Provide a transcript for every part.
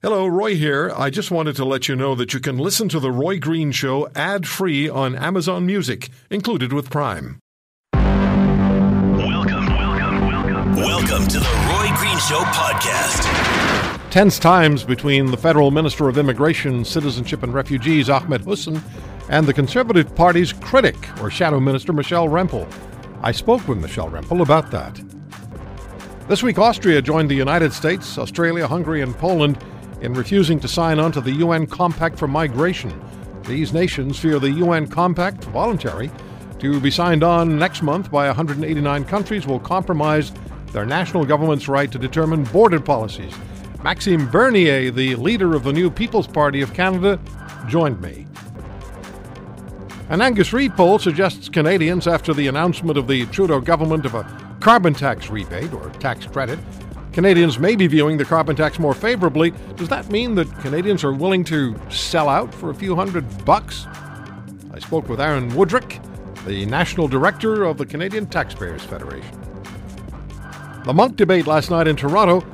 Hello, Roy here. I just wanted to let you know that you can listen to The Roy Green Show ad free on Amazon Music, included with Prime. Welcome, welcome, welcome. Welcome to the Roy Green Show podcast. Tense times between the federal Minister of Immigration, Citizenship and Refugees, Ahmed Hussen, and the Conservative Party's critic, or Shadow Minister, Michelle Rempel. I spoke with Michelle Rempel about that. This week, Austria joined the United States, Australia, Hungary, and Poland in refusing to sign on to the UN Compact for Migration. These nations fear the UN Compact, voluntary, to be signed on next month by 189 countries, will compromise their national government's right to determine border policies. Maxime Bernier, the leader of the new People's Party of Canada, joined me. An Angus Reid poll suggests Canadians, after the announcement of the Trudeau government of a carbon tax rebate or tax credit, Canadians may be viewing the carbon tax more favorably. Does that mean that Canadians are willing to sell out for a few hundred bucks? I spoke with Aaron Wudrick, the national director of the Canadian Taxpayers Federation. The Munk debate last night in Toronto.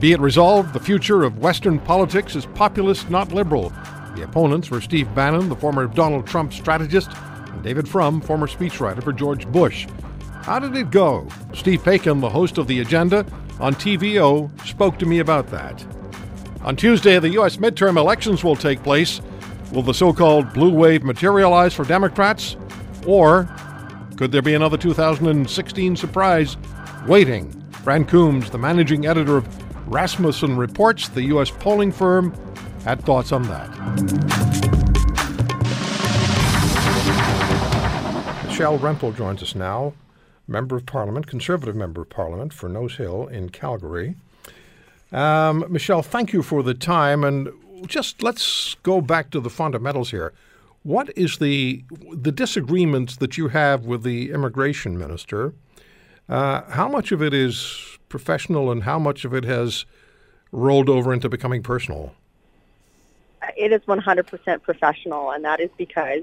Be it resolved, the future of Western politics is populist, not liberal. The opponents were Steve Bannon, the former Donald Trump strategist, and David Frum, former speechwriter for George Bush. How did it go? Steve Paikin, the host of The Agenda, on TVO spoke to me about that. On Tuesday, the U.S. midterm elections will take place. Will the so called blue wave materialize for Democrats? Or could there be another 2016 surprise waiting? Fran Coombs, the managing editor of Rasmussen Reports, the U.S. polling firm, had thoughts on that. Michelle Rempel joins us now. Member of Parliament, Conservative Member of Parliament for Nose Hill in Calgary. Um, Michelle, thank you for the time. And just let's go back to the fundamentals here. What is the the disagreements that you have with the immigration minister? Uh, how much of it is professional, and how much of it has rolled over into becoming personal? It is 100% professional, and that is because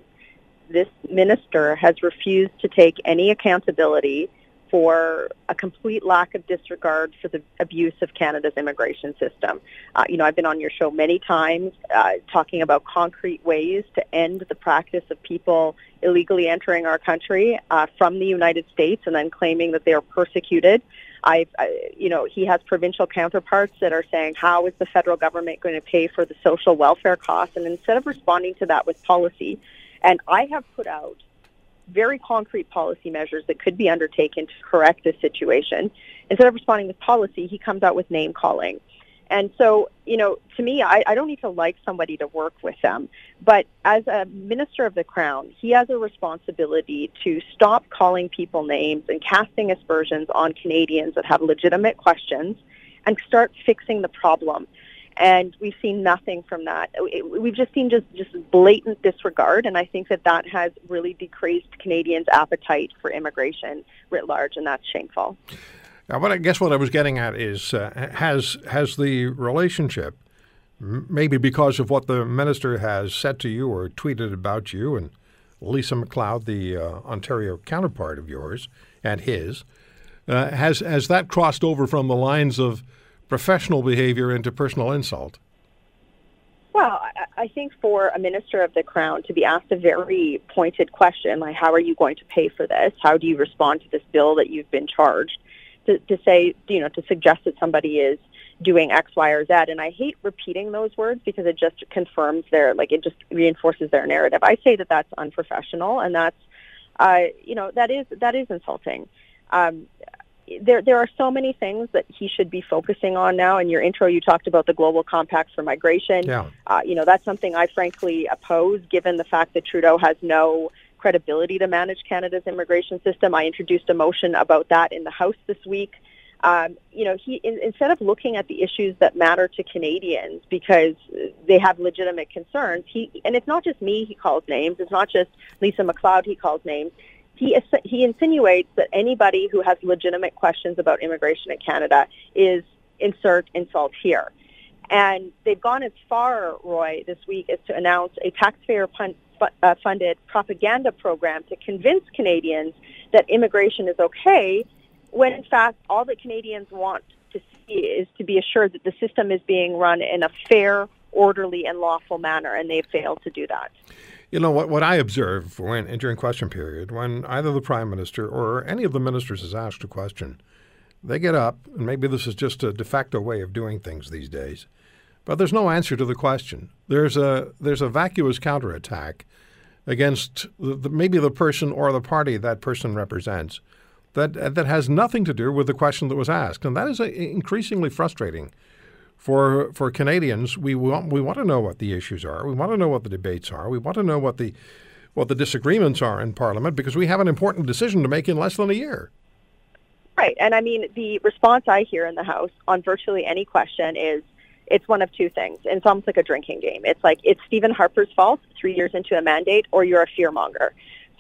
this minister has refused to take any accountability for a complete lack of disregard for the abuse of Canada's immigration system. Uh, you know, I've been on your show many times uh, talking about concrete ways to end the practice of people illegally entering our country uh, from the United States and then claiming that they are persecuted. I've, I, you know, he has provincial counterparts that are saying, how is the federal government going to pay for the social welfare costs? And instead of responding to that with policy, and I have put out very concrete policy measures that could be undertaken to correct this situation. Instead of responding with policy, he comes out with name calling. And so, you know, to me, I, I don't need to like somebody to work with them. But as a minister of the crown, he has a responsibility to stop calling people names and casting aspersions on Canadians that have legitimate questions and start fixing the problem and we've seen nothing from that. We've just seen just just blatant disregard, and I think that that has really decreased Canadians' appetite for immigration writ large, and that's shameful. Now, what I guess what I was getting at is uh, has has the relationship, maybe because of what the minister has said to you or tweeted about you, and Lisa MacLeod, the uh, Ontario counterpart of yours and his, uh, has has that crossed over from the lines of professional behavior into personal insult? Well, I think for a minister of the crown to be asked a very pointed question, like how are you going to pay for this? How do you respond to this bill that you've been charged? To, to say, you know, to suggest that somebody is doing X, Y, or Z. And I hate repeating those words because it just confirms their, like, it just reinforces their narrative. I say that that's unprofessional and that's, uh, you know, that is that is insulting. Um, there there are so many things that he should be focusing on now. In your intro, you talked about the global compact for migration. Yeah. Uh, you know, that's something I frankly oppose, given the fact that Trudeau has no credibility to manage Canada's immigration system. I introduced a motion about that in the House this week. Um, you know, he in, instead of looking at the issues that matter to Canadians because they have legitimate concerns, he and it's not just me he calls names. It's not just Lisa MacLeod he calls names he he insinuates that anybody who has legitimate questions about immigration in Canada is insert insult here. And they've gone as far, Roy, this week as to announce a taxpayer uh, funded propaganda program to convince Canadians that immigration is okay, when in fact all that Canadians want to see is to be assured that the system is being run in a fair, orderly, and lawful manner, and they've failed to do that. You know what? What I observe when during question period, when either the prime minister or any of the ministers is asked a question, they get up, and maybe this is just a de facto way of doing things these days, but there's no answer to the question. There's a there's a vacuous counterattack against the, the, maybe the person or the party that person represents that that has nothing to do with the question that was asked, and that is a, increasingly frustrating for for Canadians. We want we want to know what the issues are. We want to know what the debates are. We want to know what the what the disagreements are in Parliament because we have an important decision to make in less than a year. Right, and I mean the response I hear in the House on virtually any question is it's one of two things. It's almost like a drinking game. It's like it's Stephen Harper's fault three years into a mandate, or you're a fearmonger.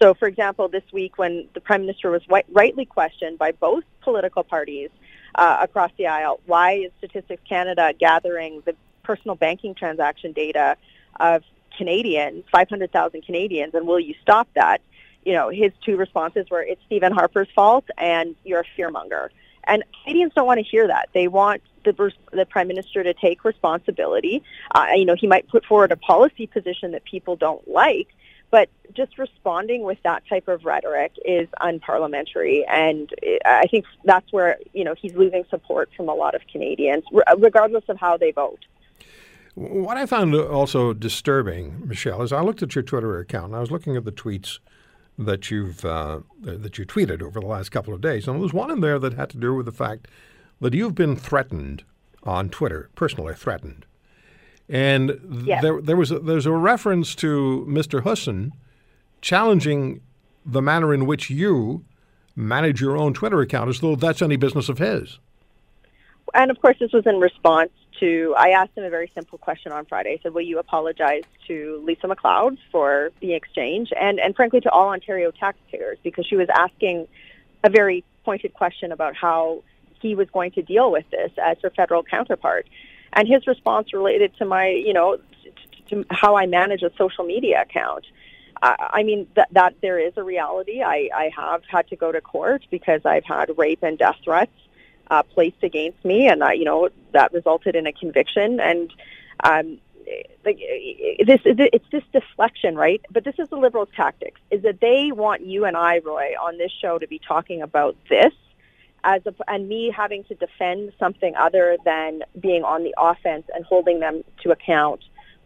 So, for example, this week when the Prime Minister was rightly questioned by both political parties uh, across the aisle, why is Statistics Canada gathering the personal banking transaction data of Canadians, 500,000 Canadians, and will you stop that? You know, his two responses were, it's Stephen Harper's fault and you're a fearmonger. And Canadians don't want to hear that. They want the, the prime minister to take responsibility. Uh, you know, he might put forward a policy position that people don't like, but just responding with that type of rhetoric is unparliamentary, and I think that's where you know he's losing support from a lot of Canadians, regardless of how they vote. What I found also disturbing, Michelle, is I looked at your Twitter account and I was looking at the tweets that you've uh, that you tweeted over the last couple of days, and there was one in there that had to do with the fact that you've been threatened on Twitter, personally threatened. And yes. there, there was a, there's a reference to Mr. Hussen challenging the manner in which you manage your own Twitter account as though that's any business of his. And of course, this was in response to I asked him a very simple question on Friday. I said, "Will you apologize to Lisa MacLeod for the exchange and and frankly to all Ontario taxpayers because she was asking a very pointed question about how he was going to deal with this as her federal counterpart. And his response related to my, you know, to how I manage a social media account. I mean that that there is a reality. I, I have had to go to court because I've had rape and death threats uh, placed against me, and I, you know that resulted in a conviction. And um, this, it's this deflection, right? But this is the Liberals' tactics: is that they want you and I, Roy, on this show to be talking about this as a, and me having to defend something other than being on the offense and holding them to account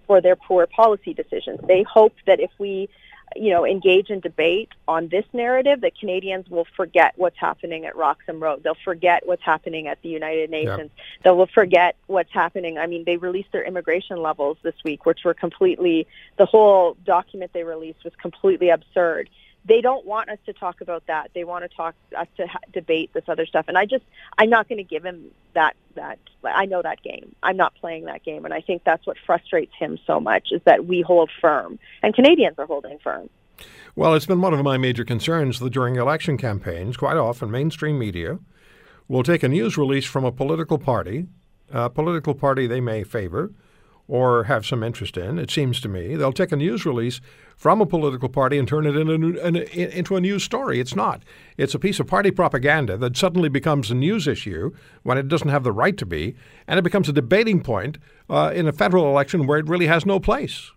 for their poor policy decisions. They hope that if we, you know, engage in debate on this narrative, that Canadians will forget what's happening at Roxham Road. They'll forget what's happening at the United Nations. They will forget what's happening. I mean, they released their immigration levels this week, which were completely the whole document they released was completely absurd they don't want us to talk about that. They want to talk us to ha- debate this other stuff. And I just, I'm not going to give him that. That I know that game. I'm not playing that game, and I think that's what frustrates him so much is that we hold firm, and Canadians are holding firm. Well, it's been one of my major concerns that during election campaigns, quite often mainstream media will take a news release from a political party, a political party they may favor, or have some interest in, it seems to me. They'll take a news release from a political party and turn it into, into a news story. It's not. It's a piece of party propaganda that suddenly becomes a news issue when it doesn't have the right to be, and it becomes a debating point uh, in a federal election where it really has no place.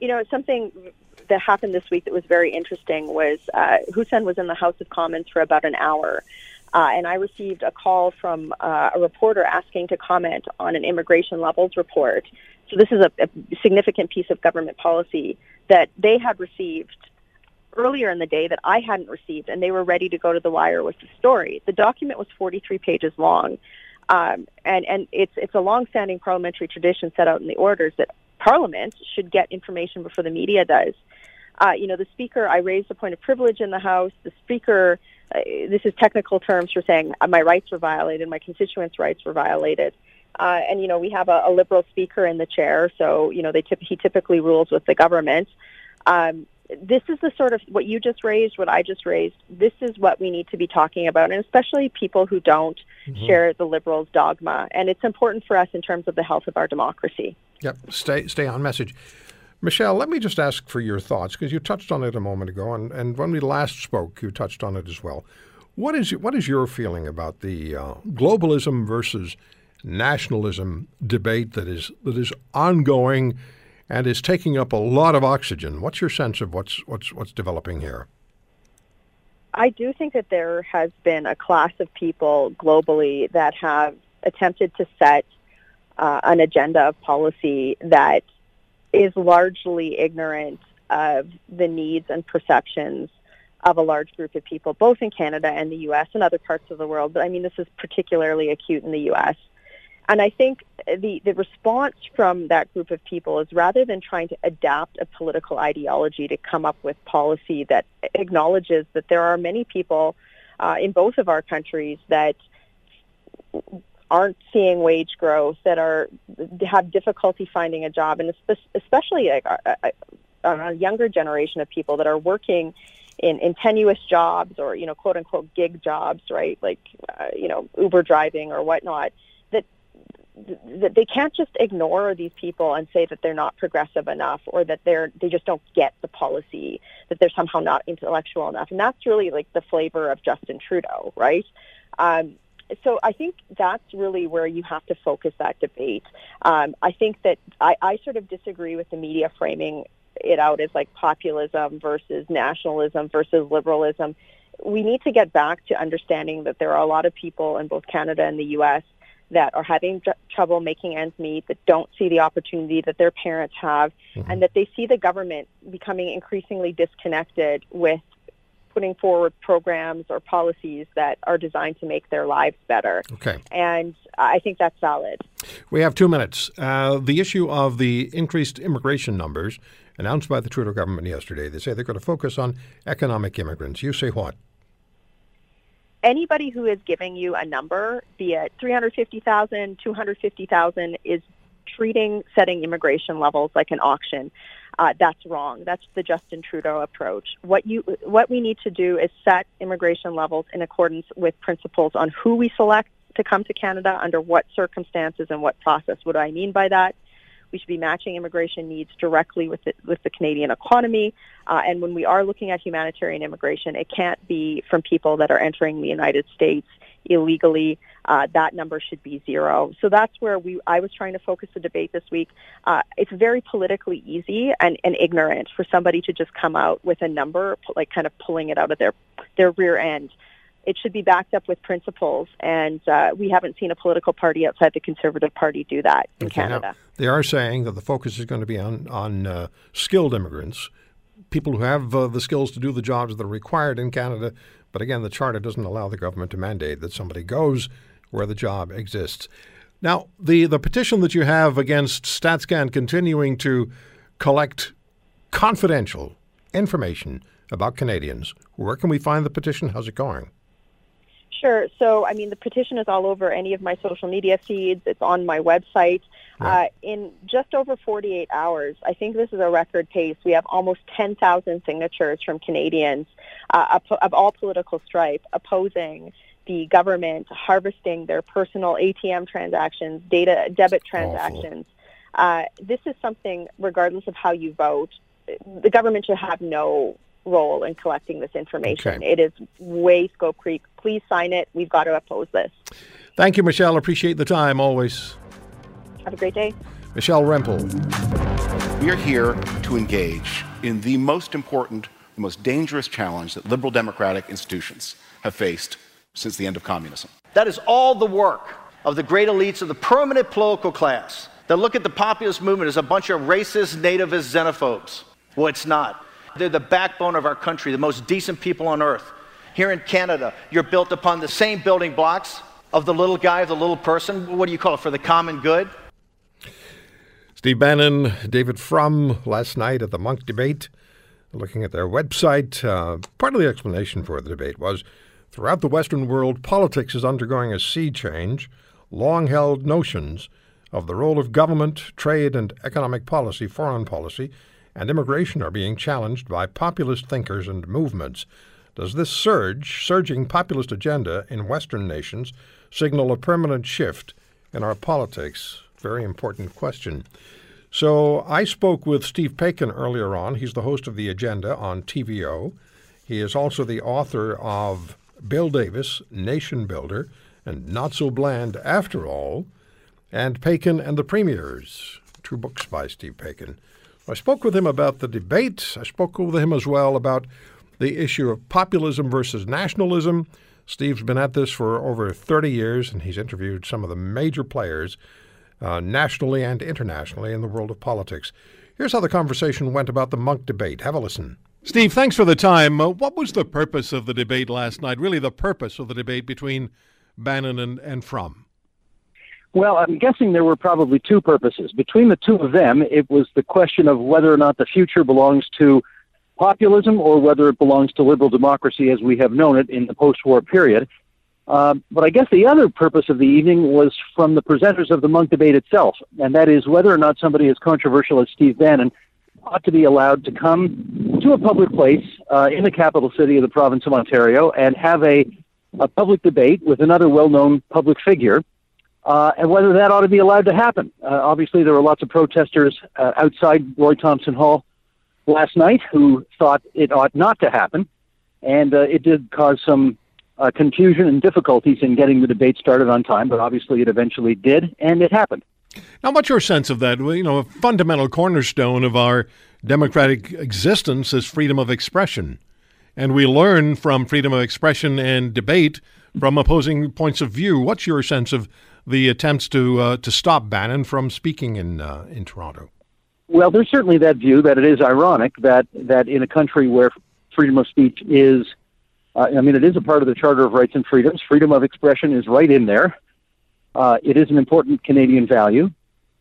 You know, something that happened this week that was very interesting was uh, Hussen was in the House of Commons for about an hour. Uh, and I received a call from uh, a reporter asking to comment on an immigration levels report. So this is a, a significant piece of government policy that they had received earlier in the day that I hadn't received, and they were ready to go to the wire with the story. The document was 43 pages long, um, and and it's it's a long-standing parliamentary tradition set out in the orders that Parliament should get information before the media does. Uh, you know, the Speaker, I raised the point of privilege in the House. The Speaker uh, this is technical terms for saying uh, my rights were violated, my constituents' rights were violated. Uh, and you know we have a, a, liberal speaker in the chair, so you know they tip- he typically rules with the government. Um, this is the sort of what you just raised, what I just raised. This is what we need to be talking about, and especially people who don't mm-hmm. share the liberals' dogma. And it's important for us in terms of the health of our democracy. Yep, stay stay on message. Michelle, let me just ask for your thoughts because you touched on it a moment ago, and, and when we last spoke, you touched on it as well. What is what is your feeling about the uh, globalism versus nationalism debate that is that is ongoing and is taking up a lot of oxygen? What's your sense of what's what's what's developing here? I do think that there has been a class of people globally that have attempted to set uh, an agenda of policy that is largely ignorant of the needs and perceptions of a large group of people, both in Canada and the U.S. and other parts of the world. But I mean, this is particularly acute in the U.S. And I think the, the response from that group of people is rather than trying to adapt a political ideology to come up with policy that acknowledges that there are many people uh, in both of our countries that aren't seeing wage growth, that are have difficulty finding a job, and especially a, a, a younger generation of people that are working in, in tenuous jobs or you know quote unquote gig jobs, right? Like uh, you know Uber driving or whatnot. That that they can't just ignore these people and say that they're not progressive enough or that they're they just don't get the policy that they're somehow not intellectual enough and that's really like the flavor of Justin Trudeau right um, so I think that's really where you have to focus that debate. Um, I think that I, I sort of disagree with the media framing it out as like populism versus nationalism versus liberalism. We need to get back to understanding that there are a lot of people in both Canada and the U.S. that are having tr- trouble making ends meet, that don't see the opportunity that their parents have, mm-hmm. and that they see the government becoming increasingly disconnected with putting forward programs or policies that are designed to make their lives better. Okay. And I think that's valid. We have two minutes. Uh, the issue of the increased immigration numbers announced by the Trudeau government yesterday, they say they're going to focus on economic immigrants. You say what? Anybody who is giving you a number, be it 350,000, 250,000, is treating setting immigration levels like an auction. Uh, that's wrong. That's the Justin Trudeau approach. What you, what we need to do is set immigration levels in accordance with principles on who we select to come to Canada, under what circumstances and what process. What do I mean by that? We should be matching immigration needs directly with the, with the Canadian economy. Uh, and when we are looking at humanitarian immigration, it can't be from people that are entering the United States illegally. Uh, that number should be zero. So that's where we. I was trying to focus the debate this week. Uh, it's very politically easy and, and ignorant for somebody to just come out with a number, like kind of pulling it out of their their rear end it should be backed up with principles, and uh, we haven't seen a political party outside the Conservative Party do that in okay, Canada. They are saying that the focus is going to be on on uh, skilled immigrants, people who have uh, the skills to do the jobs that are required in Canada. But again, the charter doesn't allow the government to mandate that somebody goes where the job exists. Now, the the petition that you have against StatsCan continuing to collect confidential information about Canadians, where can we find the petition? How's it going? Sure. So, I mean, the petition is all over any of my social media feeds. It's on my website. Uh, in just over 48 hours, I think this is a record pace. We have almost 10,000 signatures from Canadians uh, of all political stripe opposing the government harvesting their personal ATM transactions, data debit transactions. Uh, this is something, regardless of how you vote, the government should have no role in collecting this information. Okay. It is way scope creep. Please sign it. We've got to oppose this. Thank you, Michelle. Appreciate the time always. Have a great day. Michelle Rempel. We are here to engage in the most important, the most dangerous challenge that liberal democratic institutions have faced since the end of communism. That is all the work of the great elites of the permanent political class that look at the populist movement as a bunch of racist, nativist xenophobes. Well, it's not. They're the backbone of our country, the most decent people on earth. Here in Canada, you're built upon the same building blocks of the little guy, of the little person. What do you call it? For the common good? Steve Bannon, David Frum, last night at the Munk debate, looking at their website. Uh, part of the explanation for the debate was throughout the Western world, politics is undergoing a sea change. Long held notions of the role of government, trade, and economic policy, foreign policy, and immigration are being challenged by populist thinkers and movements. Does this surge, surging populist agenda in Western nations signal a permanent shift in our politics? Very important question. So I spoke with Steve Paikin earlier on. He's the host of The Agenda on TVO. He is also the author of Bill Davis, Nation Builder, and Not So Bland After All, and Paikin and the Premiers, two books by Steve Paikin. I spoke with him about the debate. I spoke with him as well about the issue of populism versus nationalism. Steve's been at this for over 30 years, and he's interviewed some of the major players uh, nationally and internationally in the world of politics. Here's how the conversation went about the Munk debate. Have a listen. Steve, thanks for the time. Uh, what was the purpose of the debate last night? Really, the purpose of the debate between Bannon and, and Frum? Well, I'm guessing there were probably two purposes. Between the two of them, it was the question of whether or not the future belongs to populism or whether it belongs to liberal democracy as we have known it in the post war period. Uh, but I guess the other purpose of the evening was from the presenters of the Munk debate itself, and that is whether or not somebody as controversial as Steve Bannon ought to be allowed to come to a public place uh, in the capital city of the province of Ontario and have a, a public debate with another well known public figure uh, and whether that ought to be allowed to happen. Uh, obviously, there were lots of protesters uh, outside Roy Thomson Hall last night who thought it ought not to happen, and it did cause some uh, confusion and difficulties in getting the debate started on time. But obviously, it eventually did, and it happened. Now, what's your sense of that? You know, a fundamental cornerstone of our democratic existence is freedom of expression. And we learn from freedom of expression and debate from opposing points of view. What's your sense of the attempts to uh, to stop Bannon from speaking in uh, in Toronto? Well, there's certainly that view that it is ironic that that in a country where freedom of speech is, uh, I mean, it is a part of the Charter of Rights and Freedoms. Freedom of expression is right in there. Uh, it is an important Canadian value.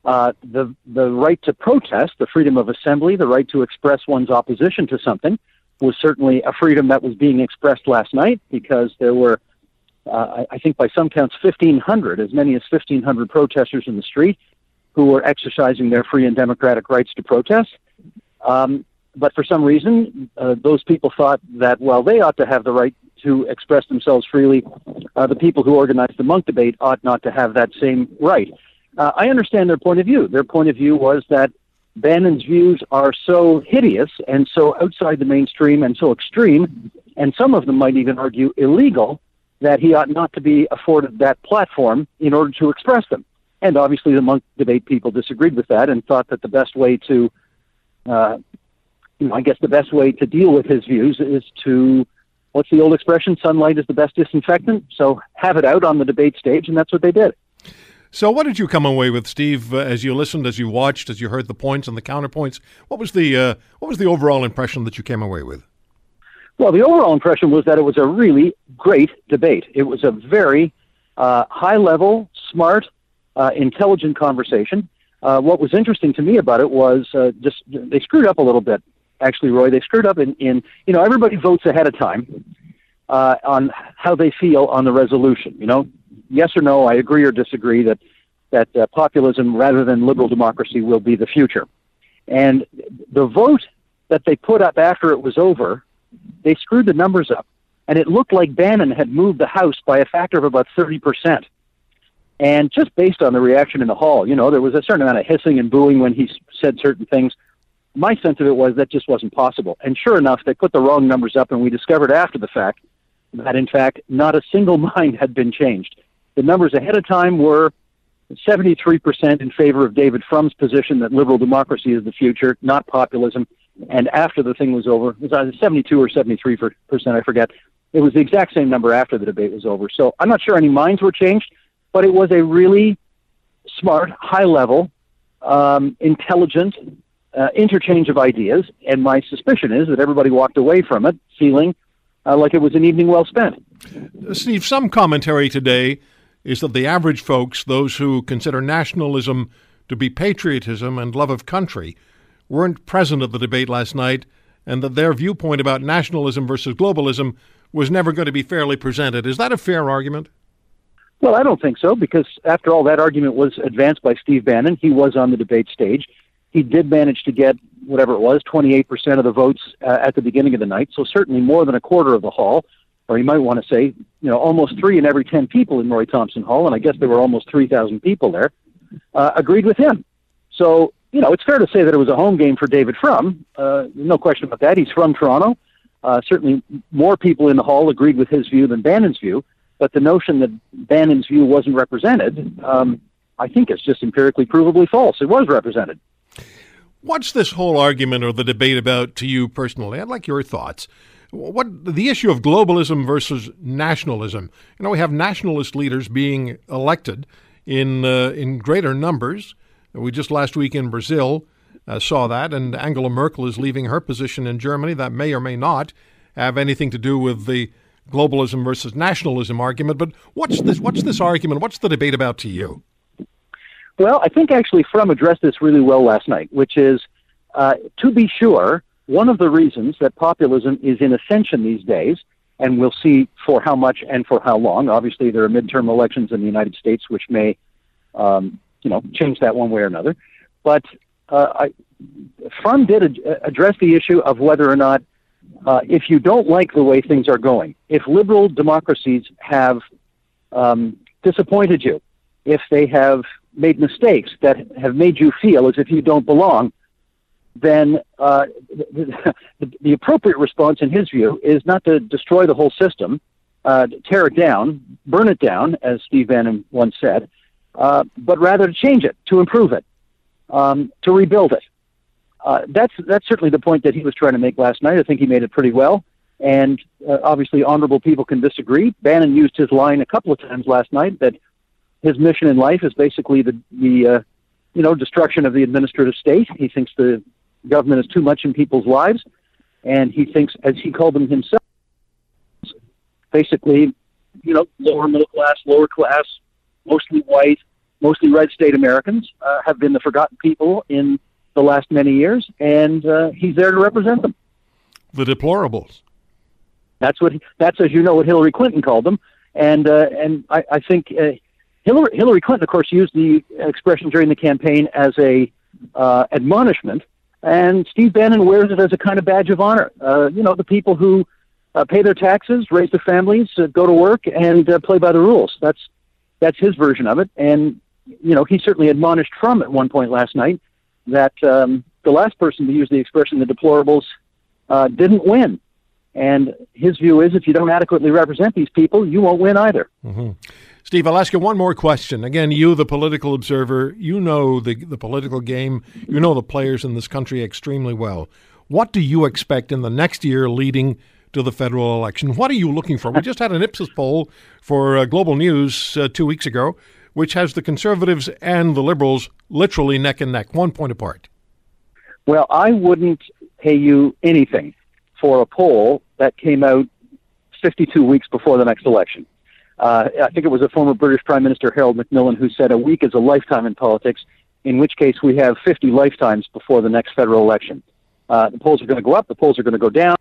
Uh, the the right to protest, the freedom of assembly, the right to express one's opposition to something, was certainly a freedom that was being expressed last night because there were uh, I, think by some counts, 1,500, as many as 1,500 protesters in the street who were exercising their free and democratic rights to protest. Um, but for some reason, uh, those people thought that, well, they ought to have the right to express themselves freely. Uh, the people who organized the Munk debate ought not to have that same right. Uh, I understand their point of view. Their point of view was that Bannon's views are so hideous and so outside the mainstream and so extreme, and some of them might even argue illegal, that he ought not to be afforded that platform in order to express them. And obviously, the Munk debate people disagreed with that and thought that the best way to, uh, you know, I guess the best way to deal with his views is to, what's the old expression? Sunlight is the best disinfectant. So have it out on the debate stage, and that's what they did. So, what did you come away with, Steve? Uh, as you listened, as you watched, as you heard the points and the counterpoints, what was the uh, what was the overall impression that you came away with? Well, the overall impression was that it was a really great debate. It was a very uh, high level, smart, uh, intelligent conversation. Uh, what was interesting to me about it was uh, just they screwed up a little bit. Actually, Roy, they screwed up in, in you know everybody votes ahead of time uh, on how they feel on the resolution. You know, yes or no, I agree or disagree that that uh, populism rather than liberal democracy will be the future. And the vote that they put up after it was over they screwed the numbers up, and it looked like Bannon had moved the House by a factor of about 30%. And just based on the reaction in the hall, you know, there was a certain amount of hissing and booing when he said certain things. My sense of it was that just wasn't possible. And sure enough, they put the wrong numbers up, and we discovered after the fact that, in fact, not a single mind had been changed. The numbers ahead of time were 73% in favor of David Frum's position that liberal democracy is the future, not populism, and after the thing was over, it was either 72 or 73 percent, I forget. It was the exact same number after the debate was over. So I'm not sure any minds were changed, but it was a really smart, high level, um, intelligent uh, interchange of ideas. And my suspicion is that everybody walked away from it feeling uh, like it was an evening well spent. Steve, some commentary today is that the average folks, those who consider nationalism to be patriotism and love of country, weren't present at the debate last night and that their viewpoint about nationalism versus globalism was never going to be fairly presented. Is that a fair argument? Well, I don't think so because, after all, that argument was advanced by Steve Bannon. He was on the debate stage. He did manage to get whatever it was, 28% of the votes uh, at the beginning of the night, so certainly more than a quarter of the hall, or you might want to say, you know, almost three in every 10 people in Roy Thomson Hall, and I guess there were almost 3,000 people there, uh, agreed with him. So you know, it's fair to say that it was a home game for David Frum. Uh, no question about that. He's from Toronto. Uh, certainly, more people in the hall agreed with his view than Bannon's view, but the notion that Bannon's view wasn't represented, um, I think, is just empirically provably false. It was represented. What's this whole argument or the debate about to you personally? I'd like your thoughts. What the issue of globalism versus nationalism? You know, we have nationalist leaders being elected in uh, in greater numbers. We just last week in Brazil uh, saw that, and Angela Merkel is leaving her position in Germany. That may or may not have anything to do with the globalism versus nationalism argument. But what's this? What's this argument? What's the debate about to you? Well, I think actually Frum addressed this really well last night, which is, uh, to be sure, one of the reasons that populism is in ascension these days, and we'll see for how much and for how long. Obviously, there are midterm elections in the United States, which may, um, you know, change that one way or another. But uh, I, Frum did ad- address the issue of whether or not, uh, if you don't like the way things are going, if liberal democracies have um, disappointed you, if they have made mistakes that have made you feel as if you don't belong, then uh, the, the, appropriate response, in his view, is not to destroy the whole system, uh, tear it down, burn it down, as Steve Bannon once said, uh, but rather to change it, to improve it, um, to rebuild it. Uh, that's that's certainly the point that he was trying to make last night. I think he made it pretty well. And uh, obviously, honorable people can disagree. Bannon used his line a couple of times last night that his mission in life is basically the the uh, you know destruction of the administrative state. He thinks the government is too much in people's lives, and he thinks, as he called them himself, basically, you know, lower middle class, lower class, mostly white, mostly red state Americans uh, have been the forgotten people in the last many years, and uh, he's there to represent them. The deplorables. That's what. He, that's as you know what Hillary Clinton called them, and uh, and I, I think uh, Hillary, Hillary Clinton, of course, used the expression during the campaign as a uh, admonishment, and Steve Bannon wears it as a kind of badge of honor. Uh, you know, the people who uh, pay their taxes, raise their families, uh, go to work, and uh, play by the rules. That's that's his version of it. And you know, he certainly admonished Trump at one point last night that um, the last person to use the expression "the deplorables" uh, didn't win. And his view is, if you don't adequately represent these people, you won't win either. Mm-hmm. Steve, I'll ask you one more question. Again, you, the political observer, you know the, the political game, you know the players in this country extremely well. What do you expect in the next year leading to the federal election? What are you looking for? We just had an Ipsos poll for uh, Global News uh, two weeks ago, which has the conservatives and the liberals literally neck and neck, one point apart. Well, I wouldn't pay you anything for a poll that came out 52 weeks before the next election. Uh, I think it was a former British Prime Minister, Harold Macmillan, who said a week is a lifetime in politics, in which case we have 50 lifetimes before the next federal election. Uh, the polls are going to go up, the polls are going to go down,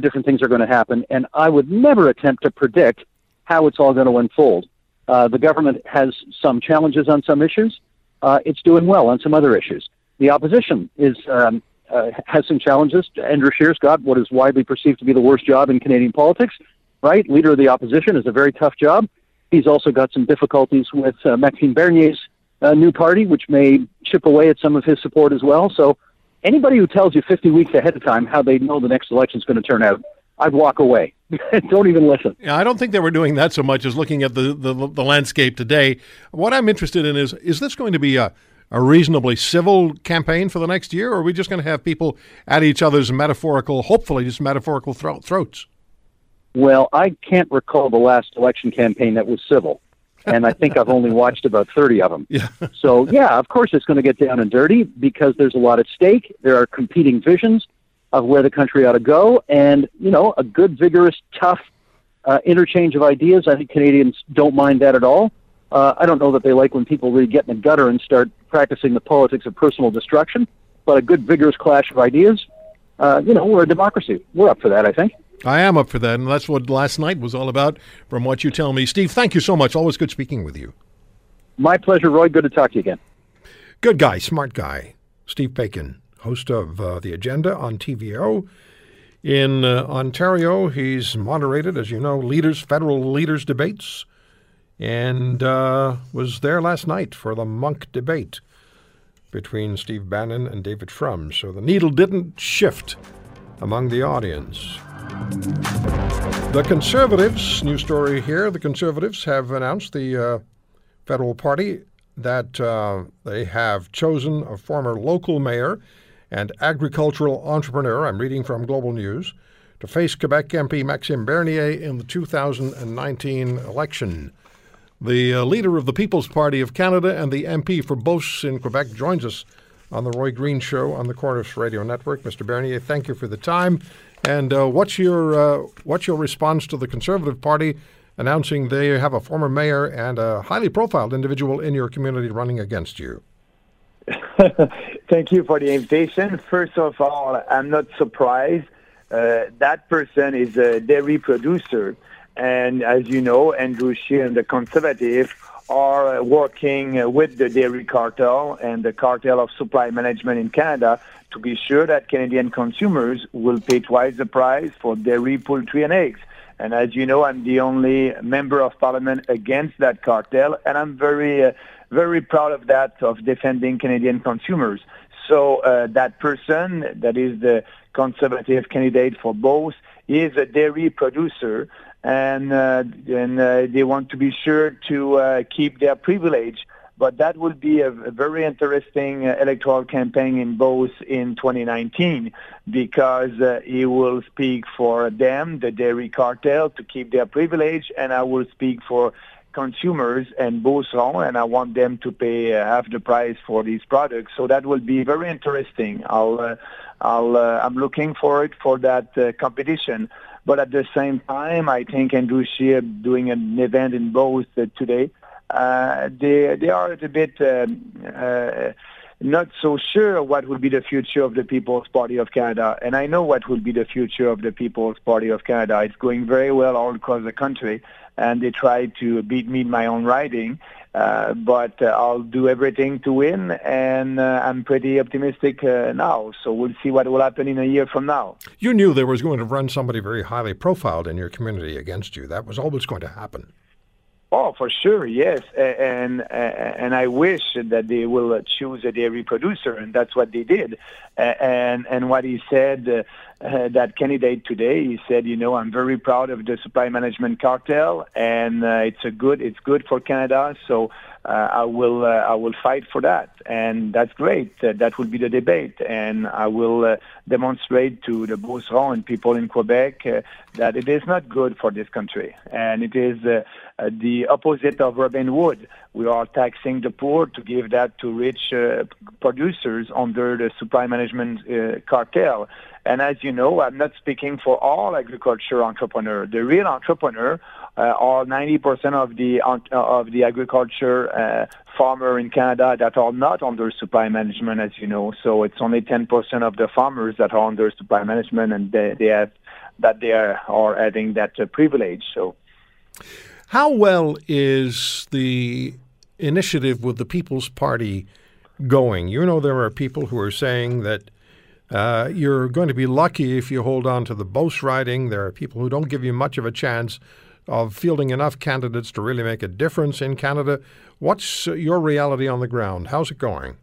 different things are going to happen, and I would never attempt to predict how it's all going to unfold. Uh, the government has some challenges on some issues. Uh, it's doing well on some other issues. The opposition is um, uh, has some challenges. Andrew Scheer's got what is widely perceived to be the worst job in Canadian politics right? Leader of the opposition is a very tough job. He's also got some difficulties with uh, Maxime Bernier's uh, new party, which may chip away at some of his support as well. So anybody who tells you 50 weeks ahead of time how they know the next election is going to turn out, I'd walk away. don't even listen. Yeah, I don't think they were doing that so much as looking at the, the, the landscape today. What I'm interested in is is this going to be a, a reasonably civil campaign for the next year, or are we just going to have people at each other's metaphorical, hopefully just metaphorical thro- throats? Well, I can't recall the last election campaign that was civil. and I think I've only watched about 30 of them. Yeah. so, yeah, of course it's going to get down and dirty because there's a lot at stake. There are competing visions of where the country ought to go. And, you know, a good, vigorous, tough uh, interchange of ideas. I think Canadians don't mind that at all. Uh, I don't know that they like when people really get in the gutter and start practicing the politics of personal destruction, but a good, vigorous clash of ideas. Uh, you know, we're a democracy. We're up for that, I think. I am up for that, and that's what last night was all about, from what you tell me. Steve, thank you so much. Always good speaking with you. My pleasure, Roy. Good to talk to you again. Good guy, smart guy. Steve Paikin, host of uh, The Agenda on TVO. In uh, Ontario, he's moderated, as you know, leaders, federal leaders debates, and uh, was there last night for the Munk debate between Steve Bannon and David Frum. So the needle didn't shift among the audience. The Conservatives, new story here, the Conservatives have announced the uh, federal party that uh, they have chosen a former local mayor and agricultural entrepreneur, I'm reading from Global News, to face Quebec MP Maxime Bernier in the 2019 election. The uh, leader of the People's Party of Canada and the MP for Beauce in Quebec joins us on the Roy Green Show on the Corus Radio Network. Mr. Bernier, thank you for the time. And uh, what's your uh, what's your response to the Conservative Party announcing they have a former mayor and a highly profiled individual in your community running against you? Thank you for the invitation. First of all, I'm not surprised. Uh, that person is a dairy producer. And as you know, Andrew Scheer and the Conservative are working with the dairy cartel and the cartel of supply management in Canada to be sure that Canadian consumers will pay twice the price for dairy, poultry, and eggs. And as you know, I'm the only member of parliament against that cartel, and I'm very, uh, very proud of that, of defending Canadian consumers. So uh, that person, that is the conservative candidate for Beauce, is a dairy producer and uh, and uh, they want to be sure to uh, keep their privilege. But that will be a, a very interesting uh, electoral campaign in Beauce in 2019 because uh, he will speak for them, the dairy cartel, to keep their privilege, and I will speak for consumers and Beauceron, and I want them to pay uh, half the price for these products. So that will be very interesting. I'll, uh, I'll, uh, I'm looking forward for that uh, competition. But at the same time, I think Andrew Scheer doing an event in Beauce uh, today, uh, they they are a bit um, uh, not so sure what will be the future of the People's Party of Canada. And I know what will be the future of the People's Party of Canada. It's going very well all across the country, and they try to beat me in my own riding. Uh, but uh, I'll do everything to win, and uh, I'm pretty optimistic uh, now. So we'll see what will happen in a year from now. You knew there was going to run somebody very highly profiled in your community against you. That was always going to happen. Oh, for sure, yes, and and I wish that they will choose a dairy producer, and that's what they did. And and what he said, uh, uh, that candidate today, he said, you know, I'm very proud of the supply management cartel, and uh, it's a good, it's good for Canada. So uh, I will, uh, I will fight for that, and that's great. Uh, that will be the debate, and I will uh, demonstrate to the Beauceron and people in Quebec that it is not good for this country, and it is the opposite of Robin Hood. We are taxing the poor to give that to rich producers under the supply management cartel. And as you know, I'm not speaking for all agriculture entrepreneurs. The real entrepreneur uh, are 90% of the uh, of the agriculture uh, farmer in Canada that are not under supply management, as you know. So it's only 10% of the farmers that are under supply management, and they, they have that they are, are having that uh, privilege. So. How well is the initiative with the People's Party going? You know, there are people who are saying that uh, you're going to be lucky if you hold on to the Beauce riding. There are people who don't give you much of a chance of fielding enough candidates to really make a difference in Canada. What's your reality on the ground? How's it going?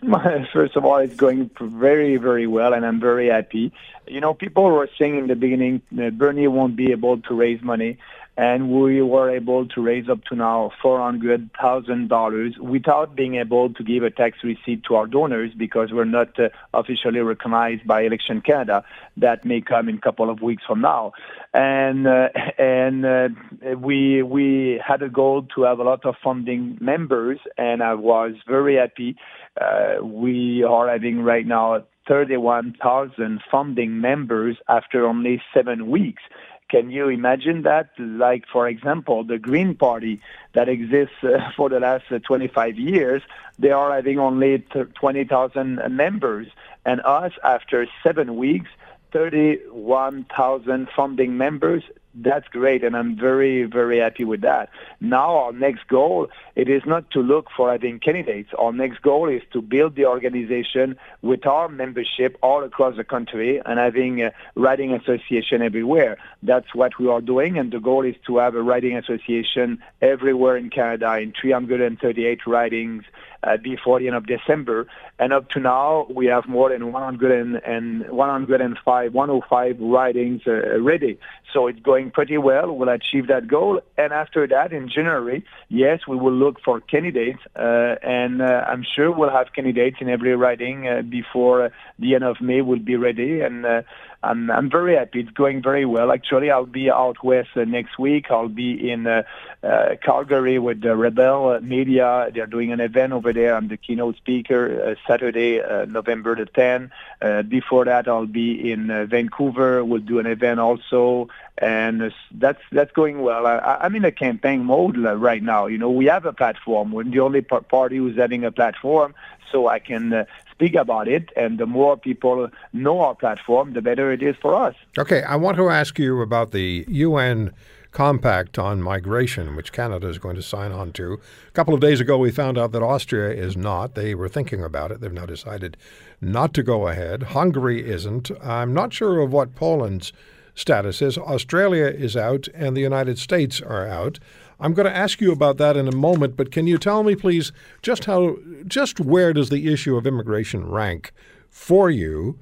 First of all, it's going very, very well, and I'm very happy. You know, people were saying in the beginning that Bernier won't be able to raise money and we were able to raise up to now $400,000 without being able to give a tax receipt to our donors because we're not uh, officially recognized by Election Canada. That may come in a couple of weeks from now. And uh, and uh, we we had a goal to have a lot of funding members, and I was very happy. Uh, we are having right now 31,000 funding members after only seven weeks. Can you imagine that? Like, for example, the Green Party that exists uh, for the last uh, 25 years, they are having only 20,000 members. And us, after seven weeks, 31,000 funding members, that's great, and I'm very, very happy with that. Now our next goal, it is not to look for having candidates. Our next goal is to build the organization with our membership all across the country and having a riding association everywhere. That's what we are doing, and the goal is to have a riding association everywhere in Canada in 338 ridings uh, before the end of December. And up to now, we have more than 100 and, and 105, 105 ridings uh, ready. So it's going pretty well. We'll achieve that goal. And after that, in January, yes, we will look for candidates. Uh, and uh, I'm sure we'll have candidates in every riding uh, before the end of May. We'll be ready. And uh, I'm, I'm very happy. It's going very well. Actually, I'll be out west uh, next week. I'll be in uh, uh, Calgary with the Rebel Media. They're doing an event over there. I'm the keynote speaker uh, Saturday, uh, November the 10th. Uh, before that, I'll be in Vancouver. We'll do an event also and that's that's going well. I, I'm in a campaign mode right now. You know, we have a platform. We're the only party who's having a platform, so I can speak about it. And the more people know our platform, the better it is for us. Okay, I want to ask you about the UN compact on migration, which Canada is going to sign on to. A couple of days ago, we found out that Austria is not. They were thinking about it. They've now decided not to go ahead. Hungary isn't. I'm not sure of what Poland's status is. Australia is out, and the United States are out. I'm going to ask you about that in a moment, but can you tell me, please, just how, just where does the issue of immigration rank for you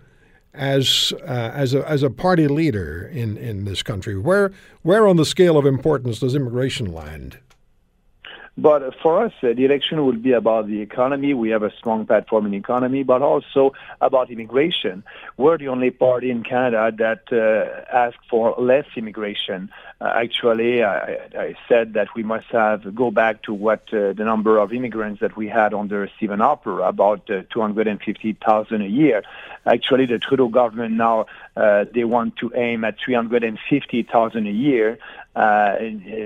as uh, as a as a party leader in in this country? Where where on the scale of importance does immigration land? But for us, uh, the election will be about the economy. We have a strong platform in economy, but also about immigration. We're the only party in Canada that uh, for less immigration. Uh, actually, I, I, said that we must have go back to what uh, the number of immigrants that we had under Stephen Harper, about uh, 250,000 a year. Actually, the Trudeau government now uh, they want to aim at 350,000 a year uh,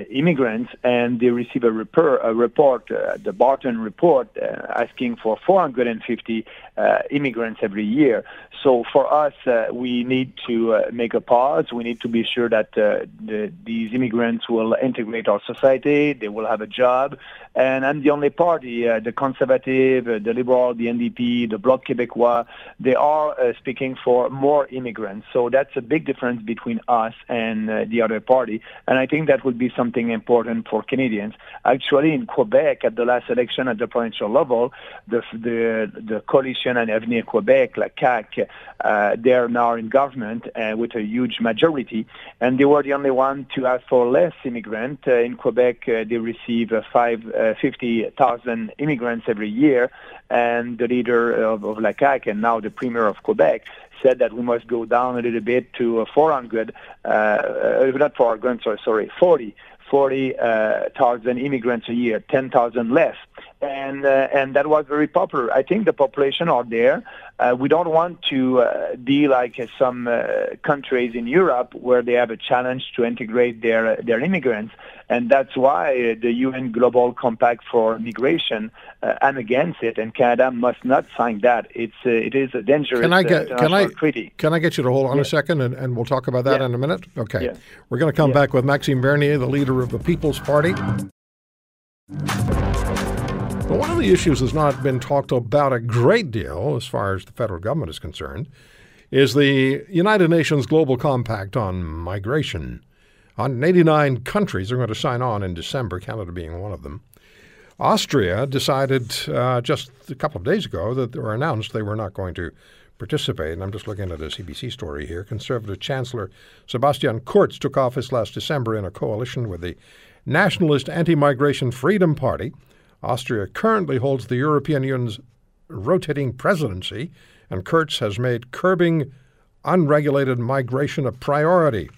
immigrants, and they receive a, report, a report uh, the Barton report, uh, asking for 450 uh, immigrants every year. So for us, uh, we need to uh, make a pause. We need to be sure that the, these immigrants will integrate our society, they will have a job, and I'm the only party, the Conservative, the Liberal, the NDP, the Bloc Québécois, they are speaking for more immigrants. So that's a big difference between us and the other party. And I think that would be something important for Canadians. Actually, in Quebec, at the last election at the provincial level, the the, the coalition and Avenir Quebec, la CAQ, uh, they are now in government uh, with a huge majority, and they were the only one to ask for less immigrants. Uh, in Quebec, uh, they receive uh, five, uh, 50,000 immigrants every year, and the leader of, of la CAQ and now the premier of Quebec said that we must go down a little bit to 400, uh, uh, not 400, sorry, sorry, 40, 40,000 uh, immigrants a year, 10,000 less. And, uh, and that was very popular. I think the population are there. Uh, we don't want to uh, be like some uh, countries in Europe where they have a challenge to integrate their their immigrants, and that's why the UN Global Compact for Migration. Uh, I'm against it, and Canada must not sign that. It's uh, it is a dangerous can I get, can I, treaty. Can I get you to hold on a second, and, and we'll talk about that in a minute? Okay, we're going to come back with Maxime Bernier, the leader of the People's Party. But one of the issues that's not been talked about a great deal, as far as the federal government is concerned, is the United Nations Global Compact on Migration. 189 countries are going to sign on in December, Canada being one of them. Austria decided uh, just a couple of days ago that they were announced they were not going to participate. And I'm just looking at a CBC story here. Conservative Chancellor Sebastian Kurz took office last December in a coalition with the Nationalist Anti Migration Freedom Party Austria currently holds the European Union's rotating presidency, and Kurz has made curbing unregulated migration a priority.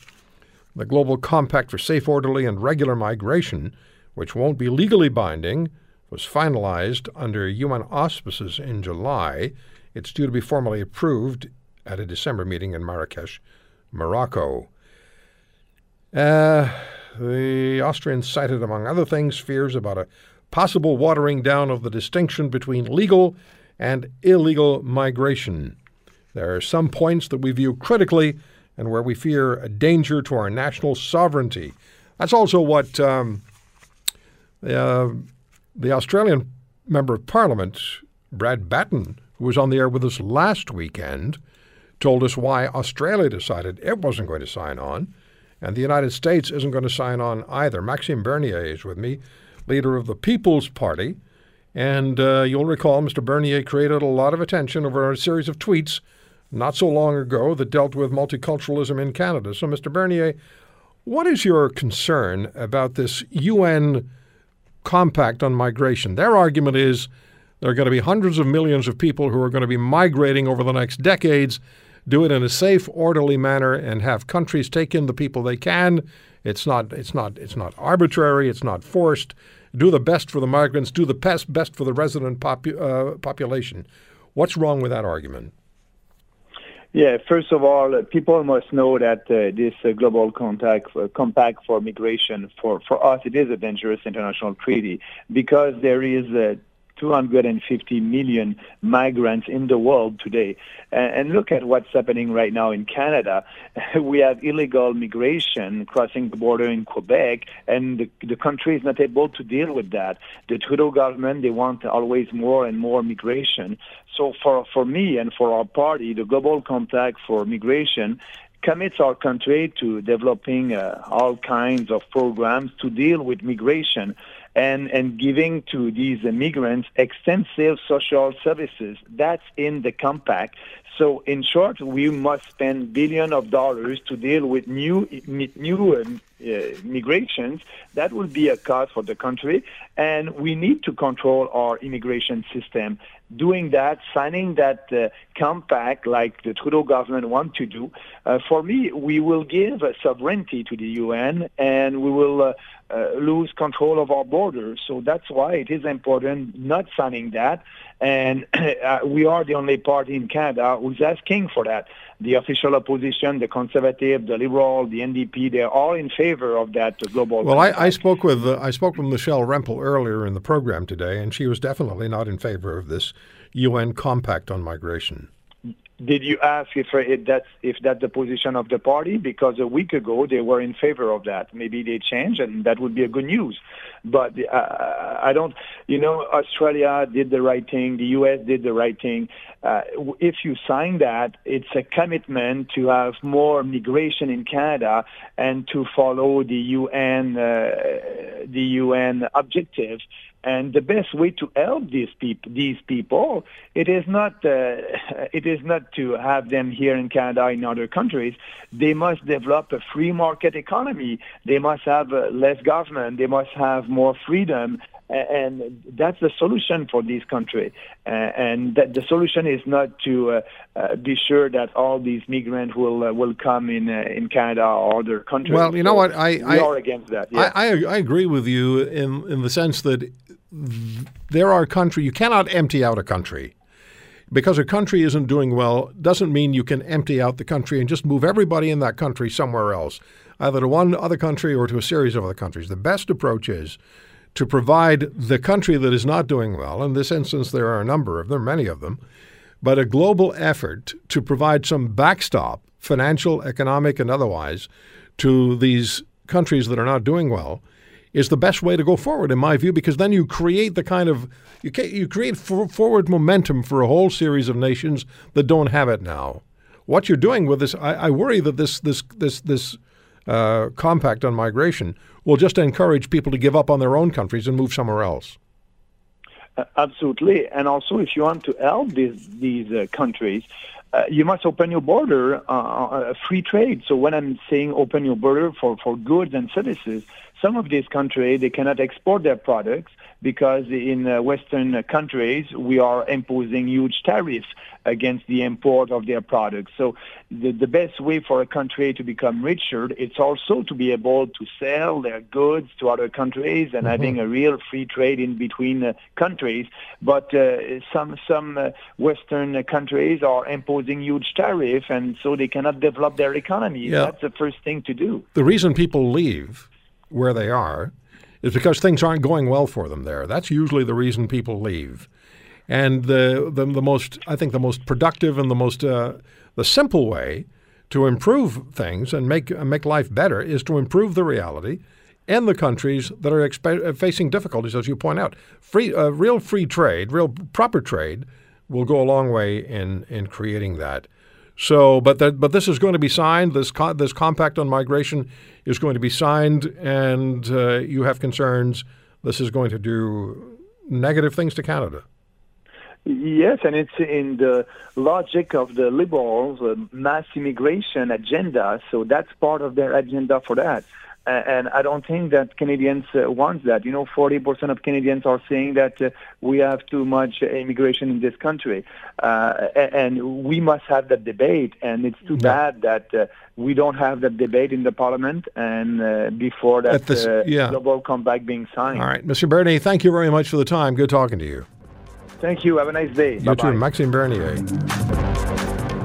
The Global Compact for Safe, Orderly, and Regular Migration, which won't be legally binding, was finalized under UN auspices in July. It's due to be formally approved at a December meeting in Marrakesh, Morocco. Uh, the Austrians cited, among other things, fears about a possible watering down of the distinction between legal and illegal migration. There are some points that we view critically and where we fear a danger to our national sovereignty. That's also what um, uh, the Australian member of parliament, Brad Batten, who was on the air with us last weekend, told us why Australia decided it wasn't going to sign on, and the United States isn't going to sign on either. Maxime Bernier is with me, leader of the People's Party. And uh, you'll recall Mr. Bernier created a lot of attention over a series of tweets not so long ago that dealt with multiculturalism in Canada. So, Mr. Bernier, what is your concern about this UN compact on migration? Their argument is there are going to be hundreds of millions of people who are going to be migrating over the next decades. Do it in a safe, orderly manner, and have countries take in the people they can. It's not. It's not. It's not arbitrary. It's not forced. Do the best for the migrants. Do the best best for the resident popu- uh, population. What's wrong with that argument? Yeah, first of all, people must know that uh, this uh, global contact, uh, compact for migration, for, for us, it is a dangerous international treaty because there is uh, 250 million migrants in the world today. And look at what's happening right now in Canada. We have illegal migration crossing the border in Quebec, and the, the country is not able to deal with that. The Trudeau government, they want always more and more migration. So for, for me and for our party, the Global Compact for Migration commits our country to developing uh, all kinds of programs to deal with migration and, and giving to these immigrants extensive social services. That's in the compact. So, in short, we must spend billions of dollars to deal with new new uh, uh, migrations. That will be a cost for the country, and we need to control our immigration system. Doing that, signing that uh, compact, like the Trudeau government want to do, uh, for me, we will give sovereignty to the UN, and we will uh, lose control of our borders. So that's why it is important not signing that. And uh, we are the only party in Canada who's asking for that. The official opposition, the Conservative, the Liberal, the NDP, they're all in favor of that global. Well, I, I, spoke with uh, I spoke with Michelle Rempel earlier in the program today, and she was definitely not in favor of this UN compact on migration. Did you ask if that's if that's the position of the party? Because a week ago they were in favor of that. Maybe they changed, and that would be a good news. But uh, I don't. You know, Australia did the right thing. The U.S. did the right thing. Uh, if you sign that, it's a commitment to have more migration in Canada and to follow the UN uh, the UN objective and the best way to help these people, these people, it is not uh, it is not to have them here in Canada in other countries. They must develop a free market economy. They must have uh, less government. They must have more freedom. And that's the solution for this country. Uh, and that the solution is not to uh, uh, be sure that all these migrants will uh, will come in in Canada or other countries. Well, you know what? I, we I, are against that. Yeah. I, I, I agree with you in in the sense that there are country you cannot empty out a country. Because a country isn't doing well doesn't mean you can empty out the country and just move everybody in that country somewhere else either to one other country or to a series of other countries. The best approach is to provide the country that is not doing well. In this instance there are a number of them many of them but a global effort to provide some backstop financial economic and otherwise to these countries that are not doing well is the best way to go forward, in my view, because then you create the kind of you you create for, forward momentum for a whole series of nations that don't have it now. What you're doing with this, I, I worry that this this this this uh, compact on migration will just encourage people to give up on their own countries and move somewhere else. Uh, absolutely, and also if you want to help these these uh, countries, uh, you must open your border, uh, uh, free trade. So when I'm saying open your border for, for goods and services, some of these countries, they cannot export their products because in uh, Western countries, we are imposing huge tariffs against the import of their products. So the, the best way for a country to become richer, it's also to be able to sell their goods to other countries and mm-hmm. having a real free trade in between uh, countries. But uh, some, some uh, Western countries are imposing huge tariffs, and so they cannot develop their economy. Yeah. That's the first thing to do. The reason people leave where they are is because things aren't going well for them there. That's usually the reason people leave. And the, the, the most, I think, the most productive and the most, uh, the simple way to improve things and make make life better is to improve the reality in the countries that are expe- facing difficulties, as you point out. Free, uh, real free trade, real proper trade, will go a long way in in creating that. So, but that, but this is going to be signed. This co- this compact on migration is going to be signed, and uh, you have concerns. This is going to do negative things to Canada. Yes, and it's in the logic of the liberals' uh, mass immigration agenda. So that's part of their agenda for that. Uh, and I don't think that Canadians uh, want that. You know, 40% of Canadians are saying that uh, we have too much immigration in this country. Uh, and we must have that debate. And it's too yeah. bad that uh, we don't have that debate in the Parliament and uh, before that this, yeah. global compact being signed. All right. Mr. Bernier, thank you very much for the time. Good talking to you. Thank you. Have a nice day. You Bye-bye. too, Maxime Bernier.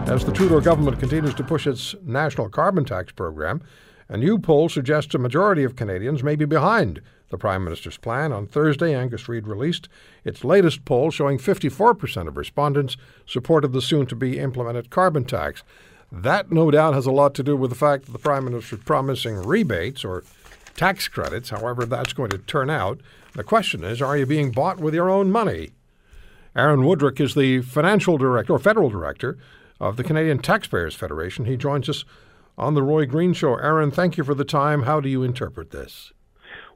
As the Trudeau government continues to push its national carbon tax program, a new poll suggests a majority of Canadians may be behind the Prime Minister's plan. On Thursday, Angus Reid released its latest poll showing 54% of respondents supported the soon to be implemented carbon tax. That, no doubt, has a lot to do with the fact that the Prime Minister is promising rebates or tax credits, however that's going to turn out. The question is are you being bought with your own money? Aaron Wudrick is the financial director or federal director of the Canadian Taxpayers Federation. He joins us on the Roy Green Show. Aaron, thank you for the time. How do you interpret this?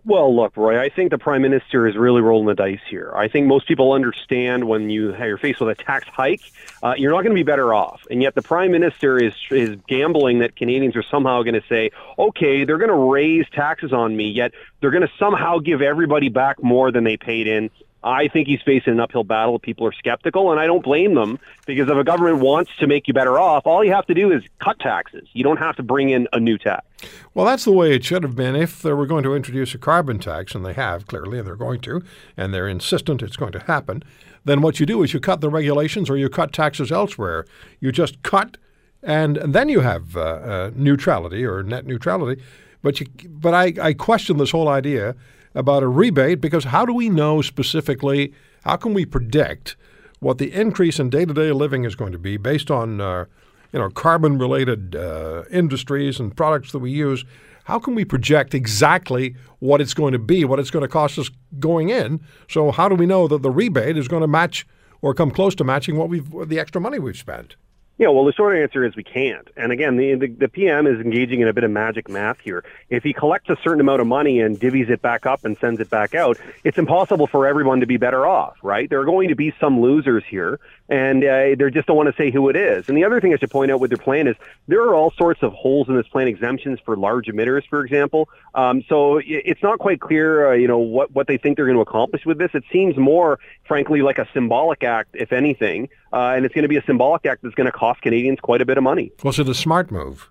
Well, look, Roy, I think the prime minister is really rolling the dice here. I think most people understand when you you're faced with a tax hike, uh, you're not going to be better off, and yet the prime minister is is gambling that Canadians are somehow going to say, okay, they're going to raise taxes on me, yet they're going to somehow give everybody back more than they paid in. I think he's facing an uphill battle. People are skeptical, and I don't blame them because if a government wants to make you better off, all you have to do is cut taxes. You don't have to bring in a new tax. Well, that's the way it should have been if they were going to introduce a carbon tax, and they have clearly, and they're going to, and they're insistent it's going to happen. Then what you do is you cut the regulations or you cut taxes elsewhere. You just cut, and, then you have uh, uh, neutrality or net neutrality. But you, but I, I question this whole idea about a rebate because how do we know specifically, how can we predict what the increase in day to day living is going to be based on uh, you know, carbon related uh, industries and products that we use? How can we project exactly what it's going to be, what it's going to cost us going in? So, how do we know that the rebate is going to match or come close to matching what we've the extra money we've spent? Yeah, well, the short answer is we can't. And again, the, the, the PM is engaging in a bit of magic math here. If he collects a certain amount of money and divvies it back up and sends it back out, it's impossible for everyone to be better off, right? There are going to be some losers here, and uh, they just don't want to say who it is. And the other thing I should point out with their plan is there are all sorts of holes in this plan, exemptions for large emitters, for example. Um, so it's not quite clear, uh, you know, what, what they think they're going to accomplish with this. It seems more, frankly, like a symbolic act, if anything, uh, and it's going to be a symbolic act that's going to cost Canadians quite a bit of money. Was it a smart move?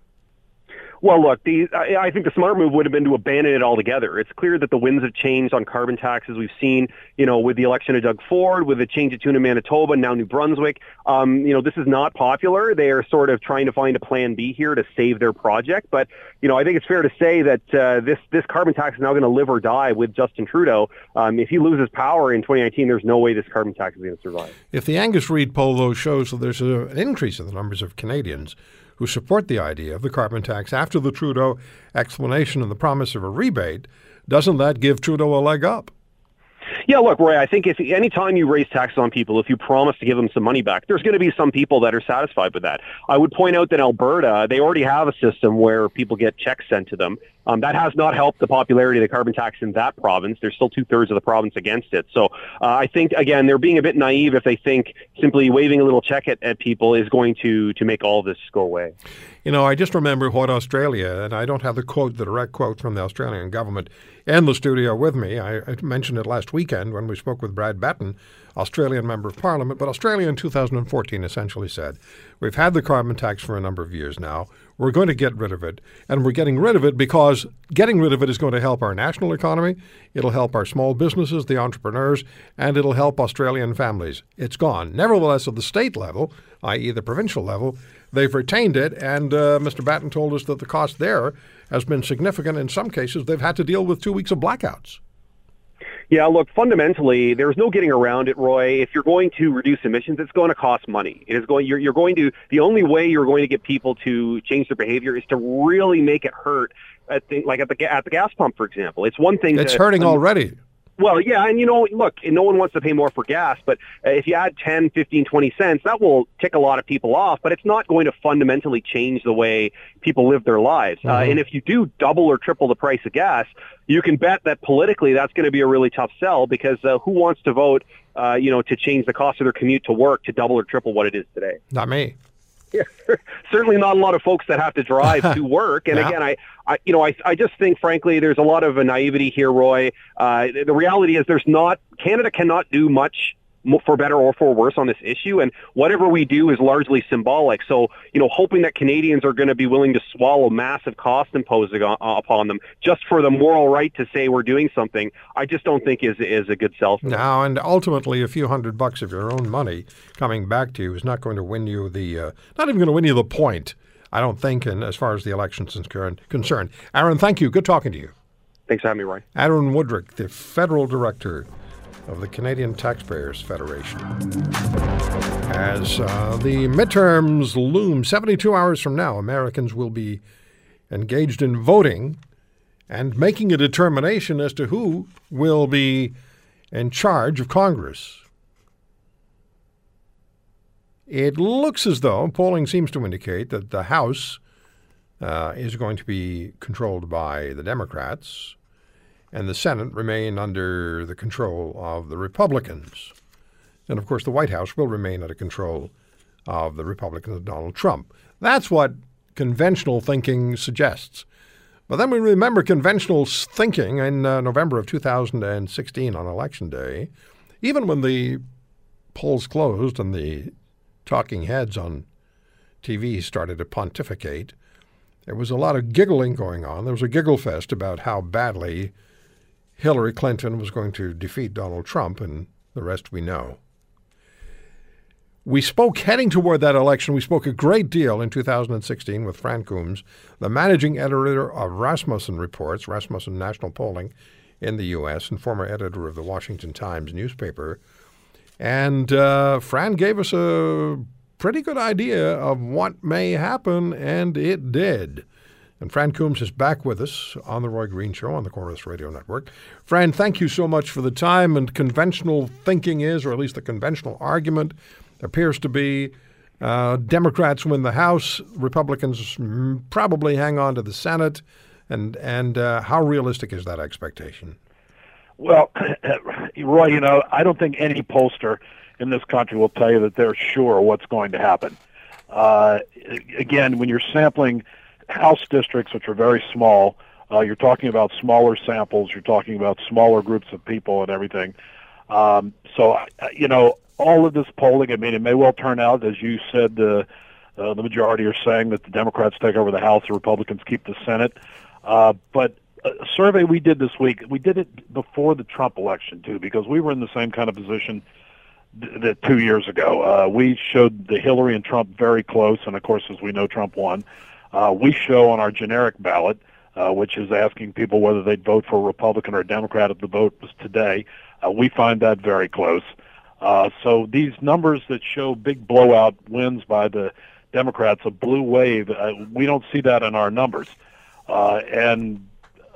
Well, look, the, I, I think the smart move would have been to abandon it altogether. It's clear that the winds have changed on carbon taxes. We've seen, you know, with the election of Doug Ford, with the change of tune in Manitoba, now New Brunswick. Um, you know, this is not popular. They are sort of trying to find a plan B here to save their project. But, you know, I think it's fair to say that uh, this this carbon tax is now going to live or die with Justin Trudeau. Um, if he loses power in 2019, there's no way this carbon tax is going to survive. If the Angus Reid poll, though, shows that there's an increase in the numbers of Canadians who support the idea of the carbon tax after the Trudeau explanation and the promise of a rebate, doesn't that give Trudeau a leg up? Yeah, look, Roy, I think if any time you raise taxes on people, if you promise to give them some money back, there's going to be some people that are satisfied with that. I would point out that Alberta, they already have a system where people get checks sent to them. Um, that has not helped the popularity of the carbon tax in that province. There's still two thirds of the province against it. So uh, I think again they're being a bit naive if they think simply waving a little check at, at people is going to to make all this go away. You know, I just remember what Australia, and I don't have the quote, the direct quote from the Australian government in the studio with me. I, I mentioned it last weekend when we spoke with Brad Batten, Australian Member of Parliament. But Australia in 2014 essentially said, We've had the carbon tax for a number of years now. We're going to get rid of it. And we're getting rid of it because getting rid of it is going to help our national economy, it'll help our small businesses, the entrepreneurs, and it'll help Australian families. It's gone. Nevertheless, at the state level, i.e., the provincial level, they've retained it. And uh, Mr. Batten told us that the cost there has been significant. In some cases, they've had to deal with two weeks of blackouts. Yeah, look, fundamentally, there's no getting around it, Roy. If you're going to reduce emissions, it's going to cost money. It is going. You're, you're going to. The only way you're going to get people to change their behavior is to really make it hurt. At the, like at the at the gas pump, for example. It's one thing. It's to, hurting um, already. Well, yeah, and you know, look, no one wants to pay more for gas, but uh, if you add 10, 15, 20 cents, that will tick a lot of people off, but it's not going to fundamentally change the way people live their lives. Uh, Mhm. and if you do double or triple the price of gas, you can bet that politically that's going to be a really tough sell because uh, who wants to vote, uh, you know, to change the cost of their commute to work to double or triple what it is today? Not me. certainly not a lot of folks that have to drive to work. And Yeah. again, I, I, you know, I, I just think, frankly, there's a lot of naivety here, Roy. Uh, the reality is, there's not Canada cannot do much for better or for worse on this issue, and whatever we do is largely symbolic. So, you know, hoping that Canadians are going to be willing to swallow massive costs imposed upon them just for the moral right to say we're doing something, I just don't think is is a good sell. Now, and ultimately, a few hundred bucks of your own money coming back to you is not going to win you the, uh, not even going to win you the point, I don't think, and as far as the election's concerned. concerned. Aaron, thank you. Good talking to you. Thanks for having me, Roy. Aaron Wudrick, the federal director of the Canadian Taxpayers Federation. As uh, the midterms loom, 72 hours from now, Americans will be engaged in voting and making a determination as to who will be in charge of Congress. It looks as though polling seems to indicate that the House uh, is going to be controlled by the Democrats and the Senate remain under the control of the Republicans. And of course, the White House will remain under control of the Republicans Donald Trump. That's what conventional thinking suggests. But then we remember conventional thinking in uh, November of 2016 on Election Day, even when the polls closed and the talking heads on TV started to pontificate, there was a lot of giggling going on. There was a giggle fest about how badly Hillary Clinton was going to defeat Donald Trump, and the rest we know. We spoke heading toward that election. We spoke a great deal in 2016 with Fran Coombs, the managing editor of Rasmussen Reports, Rasmussen National Polling in the U.S., and former editor of the Washington Times newspaper. And uh, Fran gave us a pretty good idea of what may happen, and it did. And Fran Coombs is back with us on the Roy Green Show on the Corus Radio Network. Fran, thank you so much for the time. And conventional thinking is, or at least the conventional argument, appears to be uh, Democrats win the House, Republicans probably hang on to the Senate. And and uh, how realistic is that expectation? Well, Roy, you know, I don't think any pollster in this country will tell you that they're sure what's going to happen. Uh, again, when you're sampling House districts, which are very small, uh, you're talking about smaller samples, you're talking about smaller groups of people and everything. Um, so, you know, all of this polling, I mean, it may well turn out, as you said, uh, uh, the majority are saying that the Democrats take over the House, the Republicans keep the Senate. Uh, but a survey we did this week, we did it before the Trump election too, because we were in the same kind of position th- that two years ago. Uh, we showed the Hillary and Trump very close, and of course, as we know, Trump won. Uh, we show on our generic ballot, uh, which is asking people whether they'd vote for a Republican or a Democrat if the vote was today. Uh, we find that very close. Uh, so these numbers that show big blowout wins by the Democrats, a blue wave, uh, we don't see that in our numbers. Uh, and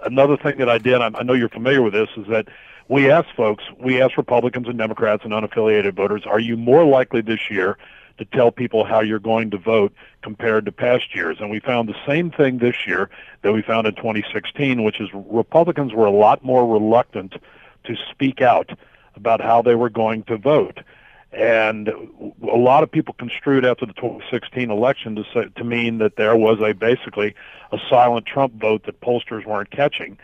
another thing that I did, I, I know you're familiar with this, is that we asked folks, we asked Republicans and Democrats and unaffiliated voters, are you more likely this year to tell people how you're going to vote compared to past years? And we found the same thing this year that we found in 2016, which is Republicans were a lot more reluctant to speak out about how they were going to vote. And a lot of people construed after the 2016 election to say, to mean that there was a basically a silent Trump vote that pollsters weren't catching.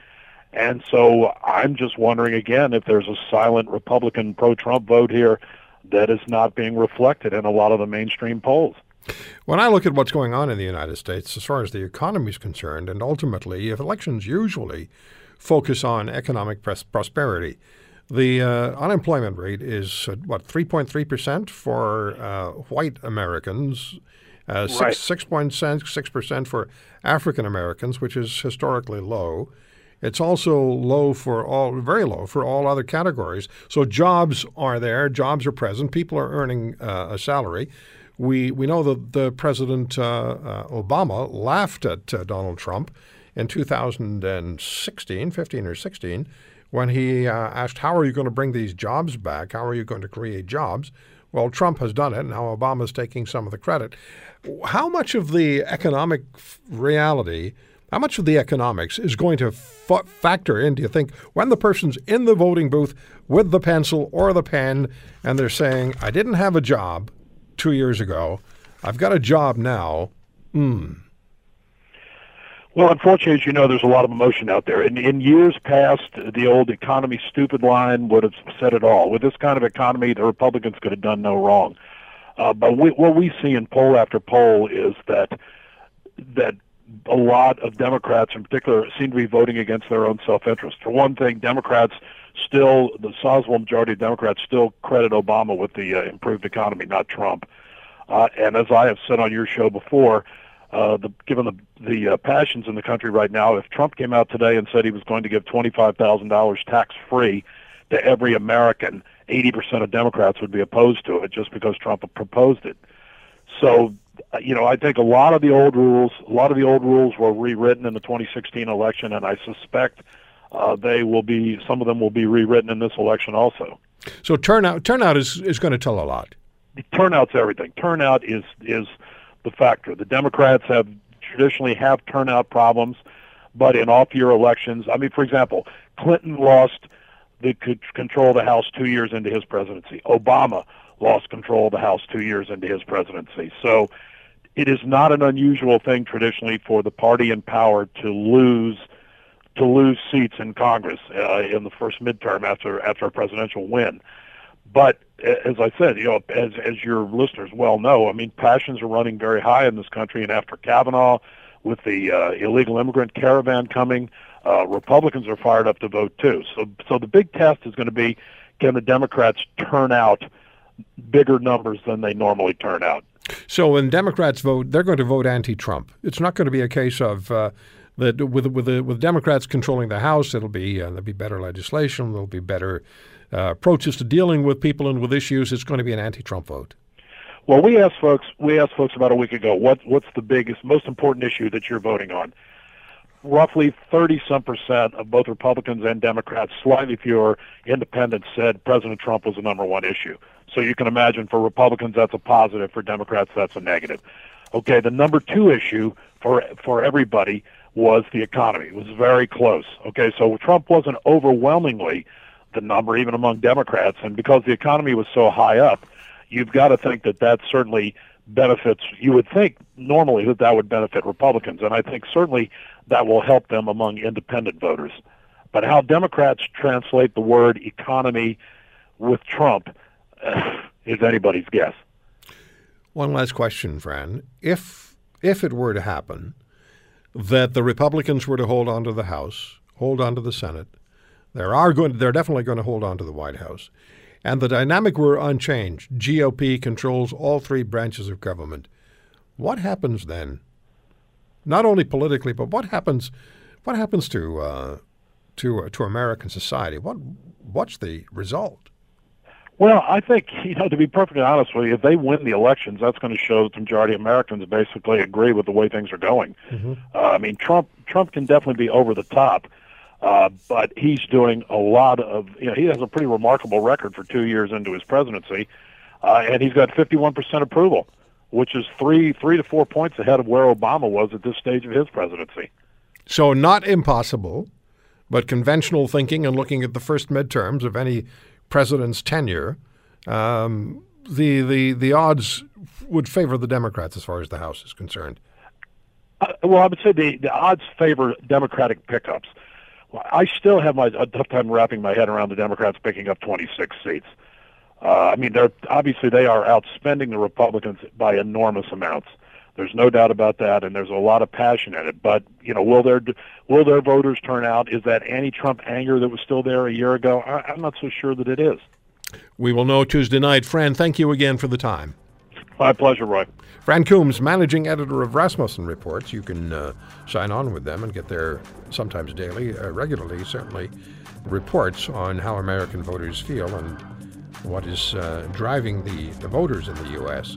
And so I'm just wondering again if there's a silent Republican pro-Trump vote here that is not being reflected in a lot of the mainstream polls. When I look at what's going on in the United States, as far as the economy is concerned, and ultimately, if elections usually focus on economic pros- prosperity, the uh, unemployment rate is uh, what 3.3 percent for uh, white Americans, uh, Right. six six point six percent for African Americans, which is historically low. It's also low for all, very low for all other categories. So jobs are there, jobs are present, people are earning uh, a salary. We we know that the President uh, uh, Obama laughed at uh, Donald Trump in 2016, 15 or 16, when he uh, asked, "How are you going to bring these jobs back? How are you going to create jobs?" Well, Trump has done it. Now Obama's taking some of the credit. How much of the economic reality? How much of the economics is going to factor in, do you think, when the person's in the voting booth with the pencil or the pen and they're saying, I didn't have a job two years ago, I've got a job now? Hmm. Well, unfortunately, as you know, there's a lot of emotion out there. In, in years past, the old economy stupid line would have said it all. With this kind of economy, the Republicans could have done no wrong. Uh, but we, what we see in poll after poll is that that a lot of Democrats, in particular, seem to be voting against their own self-interest. For one thing, Democrats still, the sizable majority of Democrats still credit Obama with the uh, improved economy, not Trump. Uh, and as I have said on your show before, uh, the, given the the uh, passions in the country right now, if Trump came out today and said he was going to give twenty five thousand dollars tax free to every American, eighty percent of Democrats would be opposed to it just because Trump proposed it. So you know, I think a lot of the old rules, a lot of the old rules were rewritten in the 2016 election, and I suspect uh, they will be. Some of them will be rewritten in this election also. So turnout turnout is is going to tell a lot. Turnout's everything. Turnout is is the factor. The Democrats have traditionally have turnout problems, but in off-year elections, I mean, for example, Clinton lost the control of the House two years into his presidency. Obama lost control of the House two years into his presidency. So it is not an unusual thing traditionally for the party in power to lose to lose seats in Congress uh, in the first midterm after after a presidential win. But as I said, you know, as as your listeners well know, I mean, passions are running very high in this country, and after Kavanaugh, with the uh, illegal immigrant caravan coming, uh, Republicans are fired up to vote too. So, so the big test is going to be can the Democrats turn out bigger numbers than they normally turn out. So when Democrats vote, they're going to vote anti-Trump. It's not going to be a case of uh, that with with the, with Democrats controlling the House, it'll be uh, there'll be better legislation, there'll be better uh, approaches to dealing with people and with issues. It's going to be an anti-Trump vote. Well, we asked folks. We asked folks about a week ago. What what's the biggest, most important issue that you're voting on? Roughly 30 some percent of both Republicans and Democrats, slightly fewer independents, said President Trump was the number one issue. So you can imagine for Republicans that's a positive, for Democrats that's a negative. Okay, the number two issue for for everybody was the economy. It was very close. Okay, so Trump wasn't overwhelmingly the number, even among Democrats, and because the economy was so high up, you've got to think that that certainly benefits. You would think normally that that would benefit Republicans, and I think certainly that will help them among independent voters. But how Democrats translate the word economy with Trump is anybody's guess. One last question, Fran. If if it were to happen that the Republicans were to hold on to the House, hold on to the Senate, there are going they're definitely going to hold on to the White House. And the dynamic were unchanged. GOP controls all three branches of government. What happens then? Not only politically, but what happens what happens to uh, to uh, to American society? What what's the result? Well, I think, you know, to be perfectly honest with you, if they win the elections, that's going to show that the majority of Americans basically agree with the way things are going. Mm-hmm. Uh, I mean, Trump Trump can definitely be over the top, uh, but he's doing a lot of, you know, he has a pretty remarkable record for two years into his presidency, uh, and he's got 51% approval, which is three three to four points ahead of where Obama was at this stage of his presidency. So not impossible, but conventional thinking and looking at the first midterms of any president's tenure, um, the, the, the odds would favor the Democrats as far as the House is concerned. Uh, well, I would say the, the odds favor Democratic pickups. I still have my, a tough time wrapping my head around the Democrats picking up 26 seats. Uh, I mean, they're obviously they are outspending the Republicans by enormous amounts. There's no doubt about that, and there's a lot of passion in it. But you know, will their will their voters turn out? Is that anti-Trump anger that was still there a year ago? I, I'm not so sure that it is. We will know Tuesday night. Fran, thank you again for the time. My pleasure, Roy. Fran Coombs, managing editor of Rasmussen Reports. You can uh, sign on with them and get their sometimes daily, uh, regularly, certainly, reports on how American voters feel and what is uh, driving the, the voters in the U.S.